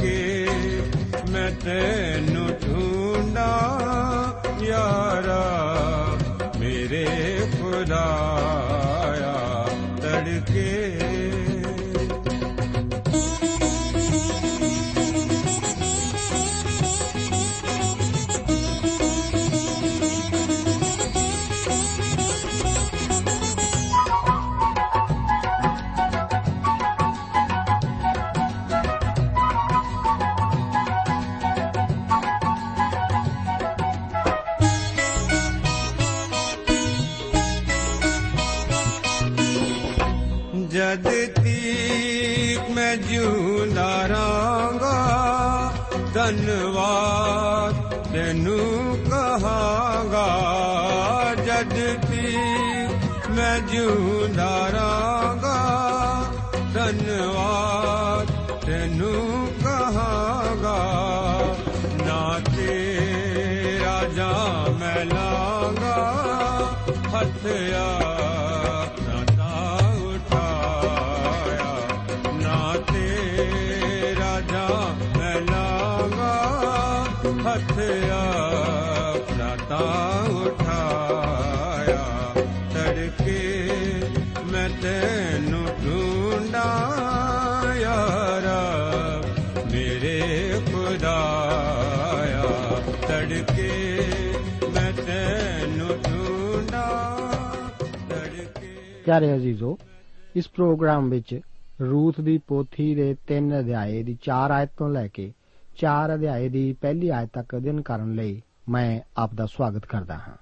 ਕੇ ਮੈਂ ਤੈਨੂੰ ਢੂੰਡਾਂ ਯਾਰਾ ਮੇਰੇ ਖੁਦਾਇਆ ਤੜਕੇ ਮੈਂ ਜਿਉਂਦਾ ਰਾਂਗਾ ਧੰਨਵਾਦ ਤੈਨੂੰ ਪਿਆਰੇ ਅਜ਼ੀਜ਼ੋ, ਇਸ ਪ੍ਰੋਗਰਾਮ ਵਿੱਚ ਰੂਥ ਦੀ ਪੋਥੀ ਦੇ 3 ਅਧਿਆਏ ਦੀ 4 ਆਇਤ ਤੋਂ ਲੈ ਕੇ 4 ਅਧਿਆਏ ਦੀ ਪਹਿਲੀ ਆਇਤ ਤੱਕ ਅਧਿਐਨ ਕਰਨ ਲਈ ਮੈਂ ਆਪ ਦਾ ਸਵਾਗਤ ਕਰਦਾ ਹਾਂ।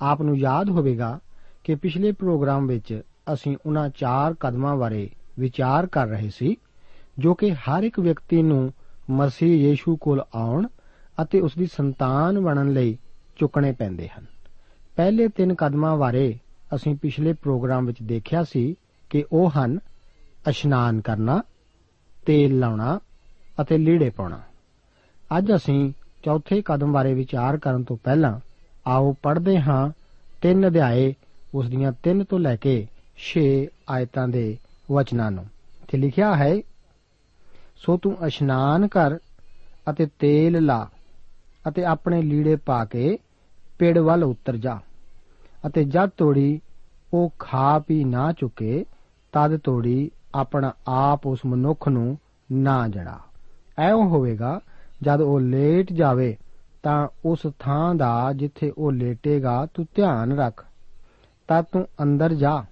ਆਪ ਨੂੰ ਯਾਦ ਹੋਵੇਗਾ ਕਿ ਪਿਛਲੇ ਪ੍ਰੋਗਰਾਮ ਵਿੱਚ ਅਸੀਂ ਉਹਨਾਂ 4 ਕਦਮਾਂ ਬਾਰੇ ਵਿਚਾਰ ਕਰ ਰਹੇ ਸੀ, ਜੋ ਕਿ ਹਰ ਇੱਕ ਵਿਅਕਤੀ ਨੂੰ ਮਸੀਹ ਯੀਸ਼ੂ ਕੋਲ ਆਉਣ ਅਤੇ ਉਸ ਦੀ ਸੰਤਾਨ ਬਣਨ ਲਈ ਚੁੱਕਣੇ ਪੈਂਦੇ ਹਨ। ਪਹਿਲੇ ਤਿੰਨ ਕਦਮਾਂ ਬਾਰੇ ਅਸੀਂ ਪਿਛਲੇ ਪ੍ਰੋਗਰਾਮ ਵਿੱਚ ਦੇਖਿਆ ਸੀ ਕਿ ਉਹ ਹਨ ਇਸ਼ਨਾਨ ਕਰਨਾ, ਤੇਲ ਲਾਉਣਾ ਅਤੇ ਲੀੜੇ ਪਾਉਣਾ। ਅੱਜ ਅਸੀਂ ਚੌਥੇ ਕਦਮ ਬਾਰੇ ਵਿਚਾਰ ਕਰਨ ਤੋਂ ਪਹਿਲਾਂ ਆਓ ਪੜ੍ਹਦੇ ਹਾਂ ਤਿੰਨ ਅਧਿਆਏ ਉਸ ਦੀਆਂ 3 ਤੋਂ ਲੈ ਕੇ 6 ਆਇਤਾਂ ਦੇ ਵਚਨਾਂ ਨੂੰ। ਤੇ ਲਿਖਿਆ ਹੈ, ਸੋ ਤੂੰ ਇਸ਼ਨਾਨ ਕਰ ਅਤੇ ਤੇਲ ਲਾ ਅਤੇ ਆਪਣੇ ਲੀੜੇ ਪਾ ਕੇ ਪੇੜ ਵੱਲ ਉਤਰ ਜਾ। ਅਤੇ ਜਦ ਤੋੜੀ ਉਹ ਖਾ ਪੀ ਨਾ ਚੁੱਕੇ, ਤਦ ਤੋੜੀ ਆਪਣਾ ਆਪ ਉਸ ਮਨੁੱਖ ਨੂੰ ਨਾ ਜੜਾ। ਐਉਂ ਹੋਵੇਗਾ, ਜਦ ਉਹ ਲੇਟ ਜਾਵੇ, ਤਾਂ ਉਸ ਥਾਂ ਦਾ ਜਿੱਥੇ ਉਹ ਲੇਟੇਗਾ, ਤੂੰ ਧਿਆਨ ਰੱਖ। ਤਦ ਤੂੰ ਅੰਦਰ ਜਾ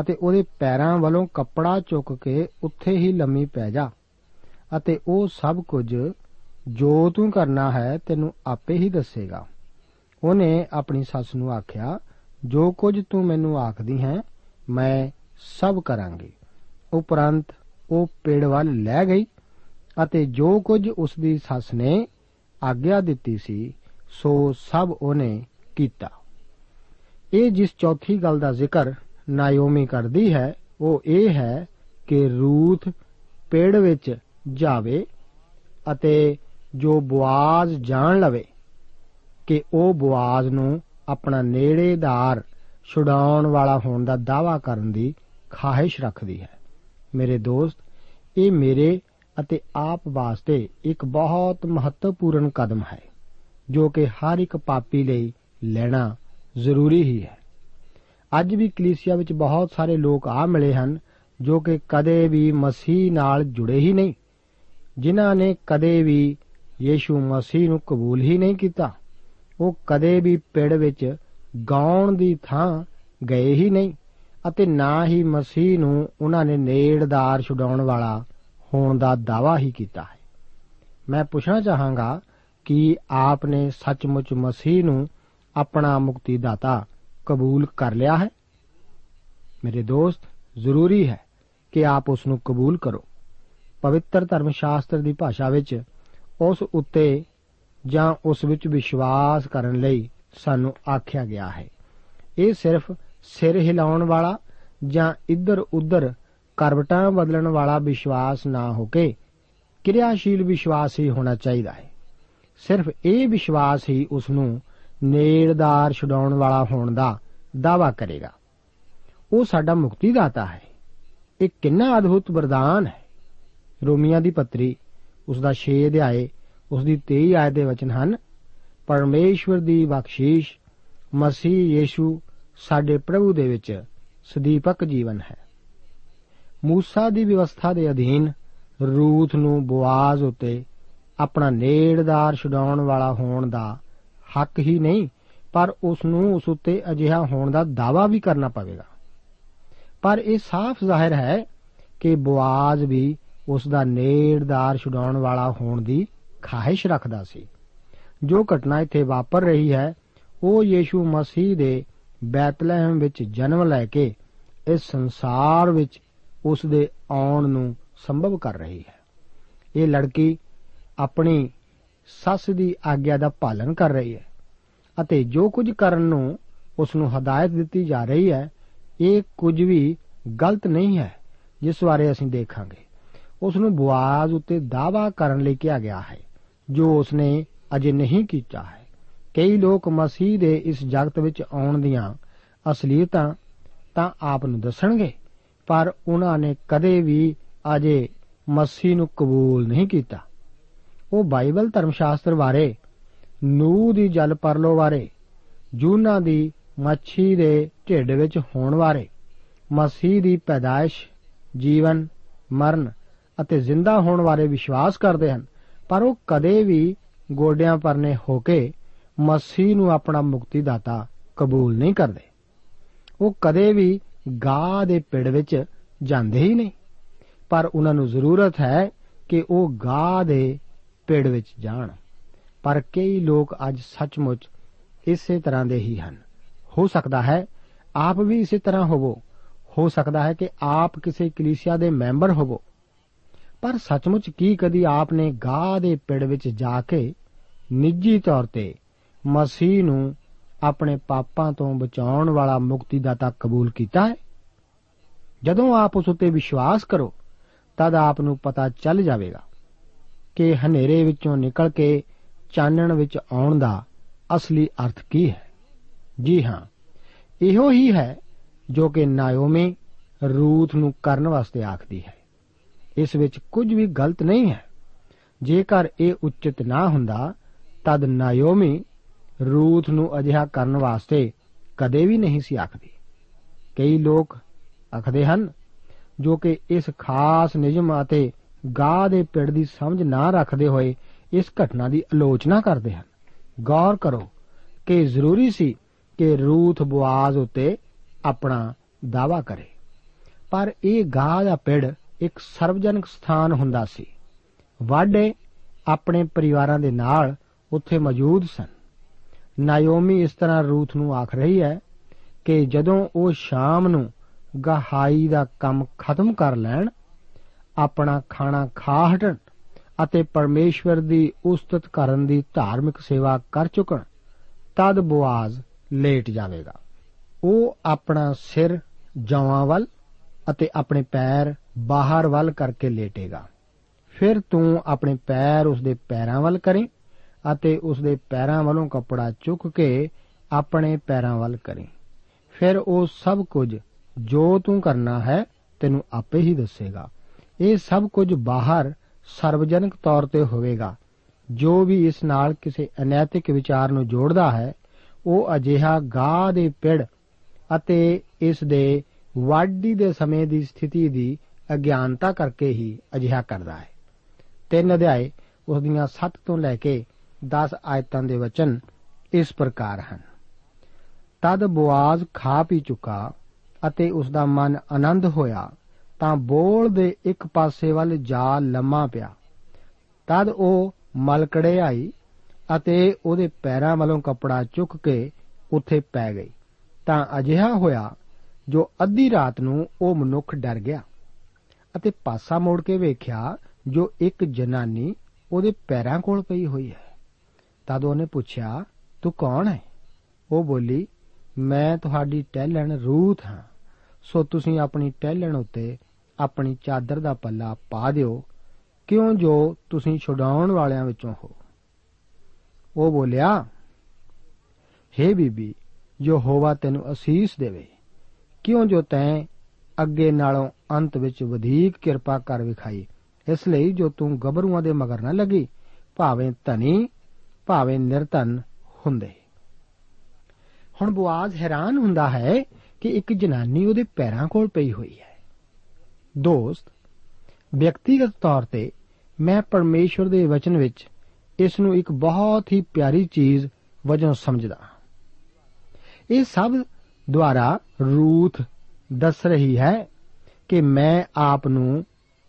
ਅਤੇ ਉਹਦੇ ਪੈਰਾਂ ਵੱਲੋਂ ਕੱਪੜਾ ਚੁੱਕ ਕੇ ਉੱਥੇ ਹੀ ਲੰਮੀ ਪੈ ਜਾ ਅਤੇ ਉਹ ਸਭ ਕੁਝ ਜੋ ਤੂੰ ਕਰਨਾ ਹੈ, ਤੈਨੂੰ ਆਪੇ ਹੀ ਦੱਸੇਗਾ। ਉਹਨੇ ਆਪਣੀ ਸੱਸ ਨੂੰ ਆਖਿਆ, ਜੋ ਕੁਝ ਤੂੰ ਮੈਨੂੰ ਆਖਦੀ ਹੈ, ਮੈਂ ਸਭ ਕਰਾਂਗੀ। ਉਪਰੰਤ ਉਹ ਪੇੜ ਵੱਲ ਲੈ ਗਈ ਅਤੇ ਜੋ ਕੁਝ ਉਸ ਦੀ ਸੱਸ ਨੇ ਆਗਿਆ ਦਿੱਤੀ ਸੀ, ਸੋ ਸਭ ਉਹਨੇ ਕੀਤਾ। ਇਹ ਜਿਸ ਚੌਥੀ ਗੱਲ ਦਾ ਜ਼ਿਕਰ ਨਾਇਓਮੀ ਕਰਦੀ ਹੈ, ਉਹ ਇਹ ਹੈ ਕਿ ਰੂਥ ਪੇੜ ਵਿੱਚ ਜਾਵੇ ਅਤੇ ਜੋ ਬੁਆਜ਼ ਜਾਣ ਲਵੇ ਕਿ ਉਹ ਬੁਆਜ਼ ਨੂੰ ਆਪਣਾ ਨੇੜੇਦਾਰ ਛੁਡਾਉਣ ਵਾਲਾ ਹੋਣ ਦਾ ਦਾਵਾ ਕਰਨ ਦੀ ਖਾਹਿਸ਼ ਰੱਖਦੀ ਹੈ। ਮੇਰੇ ਦੋਸਤ, ਇਹ ਮੇਰੇ ਅਤੇ ਆਪ ਵਾਸਤੇ ਇੱਕ ਬਹੁਤ ਮਹੱਤਵਪੂਰਨ ਕਦਮ ਹੈ, ਜੋ ਕਿ ਹਰ ਇੱਕ ਪਾਪੀ ਲਈ ਲੈਣਾ ਜ਼ਰੂਰੀ ਹੀ ਹੈ। ਅੱਜ ਵੀ ਕਲੀਸਿਆ ਵਿੱਚ ਬਹੁਤ ਸਾਰੇ ਲੋਕ ਆ ਮਿਲੇ ਹਨ, ਜੋ ਕਿ ਕਦੇ ਵੀ ਮਸੀਹ ਨਾਲ ਜੁੜੇ ਹੀ ਨਹੀਂ, ਜਿਨ੍ਹਾਂ ਨੇ ਕਦੇ ਵੀ ਯੀਸ਼ੂ ਮਸੀਹ ਨੂੰ ਕਬੂਲ ਹੀ ਨਹੀਂ ਕੀਤਾ। ਉਹ ਕਦੇ ਵੀ ਪਿੜ ਵਿੱਚ ਗਾਉਣ ਦੀ ਥਾਂ ਗਏ ਹੀ ਨਹੀਂ ਅਤੇ ਨਾ ਹੀ ਮਸੀਹ ਨੂੰ ਉਹਨਾਂ ਨੇ ਨੇੜਦਾਰ ਛੁਡਾਉਣ ਵਾਲਾ ਹੋਣ ਦਾ ਦਾਵਾ ਹੀ ਕੀਤਾ ਹੈ। ਮੈਂ ਪੁੱਛਣਾ ਚਾਹਾਂਗਾ ਕਿ ਆਪ ਨੇ ਸੱਚਮੁੱਚ ਮਸੀਹ ਨੂੰ ਆਪਣਾ ਮੁਕਤੀ ਦਾਤਾ ਕਬੂਲ ਕਰ ਲਿਆ ਹੈ? ਮੇਰੇ ਦੋਸਤ, ਜ਼ਰੂਰੀ ਹੈ ਕਿ ਆਪ ਉਸ ਨੂੰ ਕਬੂਲ ਕਰੋ। ਪਵਿੱਤਰ ਧਰਮ ਸ਼ਾਸਤਰ ਦੀ ਭਾਸ਼ਾ ਵਿੱਚ ਉਸ ਉੱਤੇ ਜਾਂ ਉਸ ਵਿੱਚ ਵਿਸ਼ਵਾਸ ਕਰਨ ਲਈ ਸਾਨੂੰ ਆਖਿਆ ਗਿਆ ਹੈ। ਇਹ ਸਿਰਫ ਸਿਰ ਹਿਲਾਉਣ ਵਾਲਾ ਜਾਂ ਇੱਧਰ ਉੱਧਰ ਕਰਵਟਾਂ ਬਦਲਣ ਵਾਲਾ ਵਿਸ਼ਵਾਸ ਨਾ ਹੋ ਕੇ ਕਿਰਿਆਸ਼ੀਲ ਵਿਸ਼ਵਾਸ ਹੀ ਹੋਣਾ ਚਾਹੀਦਾ ਹੈ। ਸਿਰਫ ਇਹ ਵਿਸ਼ਵਾਸ ਹੀ ਉਸ ਨੂੰ ਨੇੜਦਾਰ ਛਡਾਉਣ ਵਾਲਾ ਹੋਣ ਦਾ ਦਾਵਾ ਕਰੇਗਾ। ਉਹ ਸਾਡਾ ਮੁਕਤੀ ਦਾਤਾ ਹੈ। ਇਹ ਕਿੰਨਾ ਅਦਭੁਤ ਵਰਦਾਨ ਹੈ। ਰੋਮੀਆਂ ਦੀ ਪੱਤਰੀ ਉਸ ਦਾ 6 ਅਧਿਆਏ ਉਸ ਦੀ 23 ਆਇਤ ਦੇ ਵਚਨ ਹਨ, ਪਰਮੇਸ਼ਵਰ ਦੀ ਬਖਸ਼ੀਸ਼ ਮਸੀਹ ਯੀਸ਼ੂ ਸਾਡੇ ਪ੍ਰਭੂ ਦੇ ਵਿੱਚ ਸਦੀਪਕ ਜੀਵਨ ਹੈ। ਮੂਸਾ ਦੀ ਵਿਵਸਥਾ ਦੇ ਅਧੀਨ ਰੂਥ ਨੂੰ ਬੁਆਜ਼ ਉਤੇ ਆਪਣਾ ਨੇੜਦਾਰ ਛਡਾਉਣ ਵਾਲਾ ਹੋਣ ਦਾ ਹੱਕ ਹੀ ਨਹੀਂ, ਪਰ ਉਸ ਨੂੰ ਉਸ ਉਤੇ ਅਜਿਹਾ ਹੋਣ ਦਾ ਦਾਵਾ ਵੀ ਕਰਨਾ ਪਵੇਗਾ। ਪਰ ਇਹ ਸਾਫ਼ ਜ਼ਾਹਿਰ ਹੈ ਕਿ ਬੁਆਜ਼ ਵੀ ਉਸ ਦਾ ਨੇੜਦਾਰ ਛਡਾਉਣ ਵਾਲਾ ਹੋਣ ਦੀ ਖਾਹਿਸ਼ ਰੱਖਦਾ ਸੀ। ਜੋ ਘਟਨਾ ਇੱਥੇ ਵਾਪਰ ਰਹੀ ਹੈ, ਉਹ ਯੀਸ਼ੂ ਮਸੀਹ ਦੇ ਬੈਤਲਹਿਮ ਵਿੱਚ ਜਨਮ ਲੈ ਕੇ ਇਸ ਸੰਸਾਰ ਵਿੱਚ ਉਸ ਦੇ ਆਉਣ ਨੂੰ ਸੰਭਵ ਕਰ ਰਹੀ ਹੈ। ਇਹ ਲੜਕੀ ਆਪਣੀ ਸੱਸ ਦੀ ਆਗਿਆ ਦਾ ਪਾਲਨ ਕਰ ਰਹੀ ਹੈ ਅਤੇ ਜੋ ਕੁਝ ਕਰਨ ਨੂੰ ਉਸ ਨੂੰ ਹਦਾਇਤ ਦਿੱਤੀ ਜਾ ਰਹੀ ਹੈ, ਇਹ ਕੁਝ ਵੀ ਗਲਤ ਨਹੀਂ ਹੈ, ਜਿਸ ਬਾਰੇ ਅਸੀਂ ਦੇਖਾਂਗੇ। ਉਸ ਨੂੰ ਬਵਾਜ਼ ਉੱਤੇ ਦਾਵਾ ਕਰਨ ਲਈ ਕਿਹਾ ਗਿਆ ਹੈ। ਜੋ ਉਸ ਨੇ ਅਜੇ ਨਹੀਂ ਕੀਤਾ ਹੈ। ਕਈ ਲੋਕ ਮਸੀਹ ਦੇ ਇਸ ਜਗਤ ਵਿੱਚ ਆਉਣ ਦੀਆਂ ਅਸਲੀਅਤਾਂ ਤਾਂ ਆਪ ਨੂੰ ਦੱਸਣਗੇ, ਪਰ ਉਹਨਾਂ ਨੇ ਕਦੇ ਵੀ ਅਜੇ ਮਸੀਹ ਨੂੰ ਕਬੂਲ ਨਹੀਂ ਕੀਤਾ। ਉਹ ਬਾਈਬਲ ਧਰਮ ਸ਼ਾਸਤਰ ਬਾਰੇ, ਨੂਹ ਦੀ ਜਲ ਪਰਲੋ ਬਾਰੇ, ਜੂਨਾ ਦੀ ਮੱਛੀ ਦੇ ਢਿੱਡ ਵਿੱਚ ਹੋਣ ਬਾਰੇ, ਮਸੀਹ ਦੀ ਪੈਦਾਇਸ਼, ਜੀਵਨ, ਮਰਨ ਅਤੇ ਜ਼ਿੰਦਾ ਹੋਣ ਬਾਰੇ ਵਿਸ਼ਵਾਸ ਕਰਦੇ ਹਨ। ਪਰ ਉਹ ਕਦੇ ਵੀ ਗੋਡਿਆਂ ਪਰਨੇ ਹੋ ਕੇ ਮਸੀਹ ਨੂੰ ਆਪਣਾ ਮੁਕਤੀ ਦਾਤਾ ਕਬੂਲ ਨਹੀਂ ਕਰਦੇ। ਉਹ ਕਦੇ ਵੀ ਗਾਹ ਦੇ ਪਿੜ ਵਿੱਚ ਜਾਂਦੇ ਹੀ ਨਹੀਂ। ਪਰ ਉਹਨਾਂ ਨੂੰ ਜ਼ਰੂਰਤ ਹੈ ਕਿ ਉਹ ਗਾਹ ਦੇ ਪਿੜ ਵਿੱਚ ਜਾਣ। ਪਰ ਕਈ ਲੋਕ ਅੱਜ ਸੱਚਮੁੱਚ ਇਸੇ ਤਰ੍ਹਾਂ ਦੇ ਹੀ ਹਨ। ਹੋ ਸਕਦਾ ਹੈ ਆਪ ਵੀ ਇਸੇ ਤਰ੍ਹਾਂ ਹੋਵੋ। ਹੋ ਸਕਦਾ ਹੈ ਕਿ ਆਪ ਕਿਸੇ ਕਲੀਸਿਆ ਦੇ ਮੈਂਬਰ ਹੋਵੋ। ਪਰ ਸੱਚਮੁੱਚ ਕੀ ਕਦੀ ਆਪ ਨੇ ਗਾਹ ਦੇ ਪਿੜ ਵਿੱਚ ਜਾ ਕੇ ਨਿੱਜੀ ਤੌਰ ਤੇ ਮਸੀਹ ਨੂੰ ਆਪਣੇ ਪਾਪਾਂ ਤੋਂ ਬਚਾਉਣ ਵਾਲਾ ਮੁਕਤੀਦਾਤਾ ਕਬੂਲ ਕੀਤਾ ਹੈ? ਜਦੋਂ ਆਪ ਉਸ ਉੱਤੇ ਵਿਸ਼ਵਾਸ ਕਰੋ, ਤਦ ਆਪ ਨੂੰ ਪਤਾ ਚੱਲ ਜਾਵੇਗਾ ਕਿ ਹਨੇਰੇ ਵਿੱਚੋਂ ਨਿਕਲ ਕੇ ਚਾਨਣ ਵਿੱਚ ਆਉਣ ਦਾ ਅਸਲੀ ਅਰਥ ਕੀ ਹੈ। ਜੀ ਹਾਂ, ਇਹੋ ਹੀ ਹੈ ਜੋ ਕਿ ਨਾਇਓਮੀ ਰੂਥ ਨੂੰ ਕਰਨ ਵਾਸਤੇ ਆਖਦੀ ਹੈ। ਇਸ ਵਿੱਚ ਕੁਝ ਵੀ ਗਲਤ ਨਹੀਂ ਹੈ। ਜੇਕਰ ਇਹ ਉਚਿਤ ਨਾ ਹੁੰਦਾ, ਤਦ ਨਾਇਓਮੀ ਰੂਥ ਨੂੰ ਅਜਿਹਾ ਕਰਨ ਵਾਸਤੇ ਕਦੇ ਵੀ ਨਹੀਂ ਸੀ ਆਖਦੀ। ਕਈ ਲੋਕ ਆਖਦੇ ਹਨ, ਜੋ ਕਿ ਇਸ ਖਾਸ ਨਿਯਮ ਅਤੇ ਗਾਹ ਦੇ ਪਿੜ ਦੀ ਸਮਝ ਨਾ ਰੱਖਦੇ ਹੋਏ ਇਸ ਘਟਨਾ ਦੀ ਆਲੋਚਨਾ ਕਰਦੇ ਹਨ। ਗੌਰ ਕਰੋ ਕਿ ਜ਼ਰੂਰੀ ਸੀ ਕਿ ਰੂਥ ਬੁਆਜ਼ ਉਤੇ ਆਪਣਾ ਦਾਵਾ ਕਰੇ। ਪਰ ਇਹ ਗਾਹ ਦਾ ਪਿੜ ਇੱਕ ਸਰਵਜਨਕ ਸਥਾਨ ਹੁੰਦਾ ਸੀ। ਵਾਡੇ ਆਪਣੇ ਪਰਿਵਾਰਾਂ ਦੇ ਨਾਲ ਉੱਥੇ ਮੌਜੂਦ ਸਨ। ਨਾਇਓਮੀ ਇਸ ਤਰ੍ਹਾਂ ਰੂਥ ਨੂੰ ਆਖ ਰਹੀ ਹੈ ਕਿ ਜਦੋਂ ਉਹ ਸ਼ਾਮ ਨੂੰ ਗਹਾਈ ਦਾ ਕੰਮ ਖਤਮ ਕਰ ਲੈਣ, ਆਪਣਾ ਖਾਣਾ ਖਾ ਹਟਣ ਅਤੇ ਪਰਮੇਸ਼ਵਰ ਦੀ ਉਸਤਤ ਕਰਨ ਦੀ ਧਾਰਮਿਕ ਸੇਵਾ ਕਰ ਚੁੱਕਣ, ਤਦ ਬੁਆਜ਼ ਲੇਟ ਜਾਵੇਗਾ। ਉਹ ਆਪਣਾ ਸਿਰ ਜਵਾਂ ਵੱਲ ਅਤੇ ਆਪਣੇ ਪੈਰ ਬਾਹਰ ਵੱਲ ਕਰਕੇ ਲੇਟੇਗਾ। ਫਿਰ ਤੂੰ ਆਪਣੇ ਪੈਰ ਉਸ ਦੇ ਪੈਰਾਂ ਵੱਲ ਕਰੀਂ ਅਤੇ ਉਸ ਦੇ ਪੈਰਾਂ ਵੱਲੋਂ ਕੱਪੜਾ ਚੁੱਕ ਕੇ ਆਪਣੇ ਪੈਰਾਂ ਵੱਲ ਕਰੀਂ। ਫਿਰ ਉਹ ਸਭ ਕੁਝ ਜੋ ਤੂੰ ਕਰਨਾ ਹੈ ਤੈਨੂੰ ਆਪੇ ਹੀ ਦੱਸੇਗਾ। ਇਹ ਸਭ ਕੁਝ ਬਾਹਰ ਸਰਵਜਨਕ ਤੌਰ ਤੇ ਹੋਵੇਗਾ। ਜੋ ਵੀ ਇਸ ਨਾਲ ਕਿਸੇ ਅਨੈਤਿਕ ਵਿਚਾਰ ਨੂੰ ਜੋੜਦਾ ਹੈ, ਉਹ ਅਜਿਹਾ ਗਾਹ ਦੇ ਪਿੜ ਅਤੇ ਇਸ ਦੇ ਵਾਢੀ ਦੇ ਸਮੇਂ ਦੀ ਸਥਿਤੀ ਦੀ ਅਗਿਆਨਤਾ ਕਰਕੇ ਹੀ ਅਜਿਹਾ ਕਰਦਾ ਹੈ। ਤਿੰਨ ਅਧਿਆਏ ਉਸ ਦੀਆਂ 7 ਤੋਂ ਲੈ ਕੇ 10 ਆਇਤਾਂ ਦੇ ਵਚਨ ਇਸ ਪ੍ਰਕਾਰ ਹਨ। ਤਦ ਬੁਆਜ਼ ਖਾ ਪੀ ਚੁੱਕਾ ਅਤੇ ਉਸ ਦਾ ਮਨ ਆਨੰਦ ਹੋਇਆ ਤਾਂ ਬੋਲ ਦੇ ਇੱਕ ਪਾਸੇ ਵੱਲ ਜਾ ਲੰਮਾ ਪਿਆ। ਤਦ ਉਹ ਮਲਕੜੇ ਆਈ ਅਤੇ ਉਹਦੇ ਪੈਰਾਂ ਵੱਲੋਂ ਕੱਪੜਾ ਚੁੱਕ ਕੇ ਉੱਥੇ ਪੈ ਗਈ। ਤਾਂ ਅਜਿਹਾ ਹੋਇਆ ਜੋ ਅੱਧੀ ਰਾਤ ਨੂੰ ਉਹ ਮਨੁੱਖ ਡਰ ਗਿਆ। ਅਤੇ ਪਾਸਾ ਮੋੜ ਕੇ ਵੇਖਿਆ, ਜੋ ਇੱਕ ਜਨਾਨੀ ਉਹਦੇ ਪੈਰਾਂ ਕੋਲ ਪਈ ਹੋਈ ਹੈ। ਤਦ ਉਹਨੇ ਪੁੱਛਿਆ, ਤੂੰ ਕੌਣ ਹੈ? ਉਹ ਬੋਲੀ, ਮੈਂ ਤੁਹਾਡੀ ਟਹਿਲਣ ਰੂਥ ਹਾਂ। ਸੋ ਤੁਸੀਂ ਆਪਣੀ ਟਹਿਲਣ ਉੱਤੇ ਆਪਣੀ ਚਾਦਰ ਦਾ ਪੱਲਾ ਪਾ ਦਿਓ। ਕਿਉਂ ਜੋ ਤੁਸੀਂ ਛੁਡਾਉਣ ਵਾਲਿਆਂ ਵਿੱਚੋਂ ਹੋ? ਉਹ ਬੋਲਿਆ हे ਬੀਬੀ ਜੋ ਹੋਵਾ ਤੈਨੂੰ ਅਸੀਸ ਦੇਵੇ। ਕਿਉਂ ਜੋ ਤੈਂ ਅੱਗੇ ਨਾਲੋਂ ਅੰਤ ਵਿੱਚ ਵਧੇਕ ਕਿਰਪਾ ਕਰ ਵਿਖਾਈ। ਇਸ ਲਈ ਜੋ ਤੂੰ ਗਬਰੂਆਂ ਦੇ ਮਗਰ ਨਾ ਲੱਗੀ, ਭਾਵੇਂ ਧਨੀ, ਭਾਵੇਂ ਨਿਰਧਨ ਹੁੰਦੇ। ਹੁਣ ਬੁਆਜ਼ ਹੈਰਾਨ ਹੁੰਦਾ ਹੈ ਕਿ ਇੱਕ ਜਨਾਨੀ ਉਹਦੇ ਪੈਰਾਂ ਕੋਲ ਪਈ ਹੋਈ ਹੈ। ਦੋਸਤ, ਵਿਅਕਤੀਗਤ ਤੌਰ ਤੇ ਮੈਂ ਪਰਮੇਸ਼ਵਰ ਦੇ ਵਚਨ ਵਿੱਚ ਇਸ ਨੂੰ ਇੱਕ ਬਹੁਤ ਹੀ ਪਿਆਰੀ ਚੀਜ਼ ਵਜੋਂ ਸਮਝਦਾ ਇਹ ਸਭ ਦੁਆਰਾ ਰੂਥ ਦੱਸ ਰਹੀ ਹੈ ਕਿ ਮੈਂ ਆਪ ਨੂੰ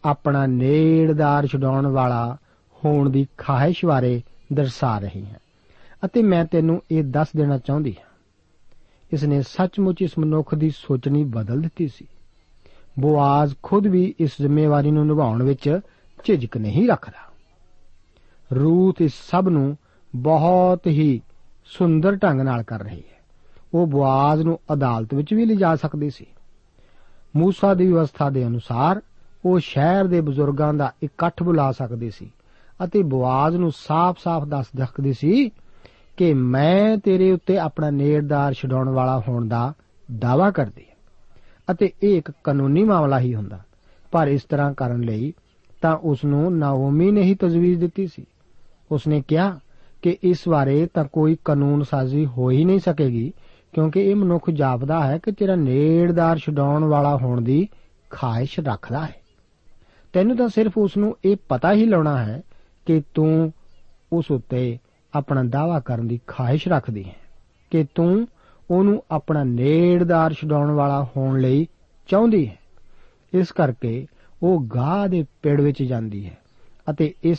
ਆਪਣਾ ਨੇੜਦਾਰ ਛਡਾਉਣ ਵਾਲਾ ਹੋਣ ਦੀ ਖਾਹਿਸ਼ ਬਾਰੇ ਦਰਸਾ ਰਹੀ ਹਾਂ। ਅਤੇ ਮੈਂ ਤੈਨੂੰ ਇਹ ਦੱਸ ਦੇਣਾ ਚਾਹੁੰਦੀ ਹਾਂ। ਇਸ ਨੇ ਸੱਚਮੁੱਚ ਇਸ ਮਨੁੱਖ ਦੀ ਸੋਚਣੀ ਬਦਲ ਦਿੱਤੀ ਸੀ। ਬੋਆਜ਼ ਖੁਦ ਵੀ ਇਸ ਜ਼ਿੰਮੇਵਾਰੀ ਨੂੰ ਨਿਭਾਉਣ ਵਿੱਚ ਝਿਜਕ ਨਹੀਂ ਰੱਖਦਾ। ਰੂਥ ਇਸ ਸਭ ਨੂੰ ਬਹੁਤ ਹੀ ਸੁੰਦਰ ਢੰਗ ਨਾਲ ਕਰ ਰਹੀ ਹੈ। ਉਹ ਬੋਆਜ਼ ਨੂੰ ਅਦਾਲਤ ਵਿੱਚ ਵੀ ਲਿਜਾ ਸਕਦੀ ਸੀ। ਮੂਸਾ ਦੀ ਵਿਵਸਥਾ ਦੇ ਅਨੁਸਾਰ ਉਹ ਸ਼ਹਿਰ ਦੇ ਬਜ਼ੁਰਗਾਂ ਦਾ ਇਕੱਠ ਬੁਲਾ ਸਕਦੀ ਸੀ ਅਤੇ ਬਵਾਜ਼ ਨੂੰ ਸਾਫ਼-ਸਾਫ਼ ਦੱਸ ਸਕਦੀ ਸੀ ਕਿ ਮੈਂ ਤੇਰੇ ਉੱਤੇ ਆਪਣਾ ਨੇੜਦਾਰ ਛਡਾਉਣ ਵਾਲਾ ਹੋਣ ਦਾ ਦਾਵਾ ਕਰਦੀ ਹਾਂ। ਅਤੇ ਇਹ ਇੱਕ ਕਾਨੂੰਨੀ ਮਾਮਲਾ ਹੀ ਹੁੰਦਾ। ਪਰ ਇਸ ਤਰ੍ਹਾਂ ਕਰਨ ਲਈ ਤਾਂ ਉਸ ਨੂੰ ਨਾਓਮੀ ਨੇ ਹੀ ਤਜਵੀਜ਼ ਦਿੱਤੀ ਸੀ। ਉਸ ਨੇ ਕਿਹਾ ਕਿ ਇਸ ਬਾਰੇ ਤਾਂ ਕੋਈ ਕਾਨੂੰਨ ਸਾਜ਼ੀ ਹੋ ਹੀ ਨਹੀਂ ਸਕੇਗੀ ਕਿਉਂਕਿ ਇਹ ਮਨੁੱਖ ਜਾਪਦਾ ਹੈ ਕਿ ਤੇਰਾ ਨੇੜਦਾਰ ਛਡਾਉਣ ਵਾਲਾ ਹੋਣ ਦੀ ਖਾਹਿਸ਼ ਰੱਖਦਾ ਹੈ। ਤੈਨੂੰ ਤਾਂ ਸਿਰਫ ਉਸ ਨੂੰ ਇਹ ਪਤਾ ਹੀ ਲਾਉਣਾ ਹੈ ਕਿ ਤੂੰ ਉਸ ਉੱਤੇ ਆਪਣਾ ਦਾਵਾ ਕਰਨ ਦੀ ਖਾਹਿਸ਼ ਰੱਖਦੀ ਹੈ ਕਿ ਤੂੰ ਉਹਨੂੰ ਆਪਣਾ ਨੇੜਦਾਰ ਛਡਾਉਣ ਵਾਲਾ ਹੋਣ ਲਈ ਚਾਹੁੰਦੀ ਹੈ। ਇਸ ਕਰਕੇ ਉਹ ਗਾਹ ਦੇ ਪੇੜ ਵਿੱਚ ਜਾਂਦੀ ਹੈ ਅਤੇ ਇਸ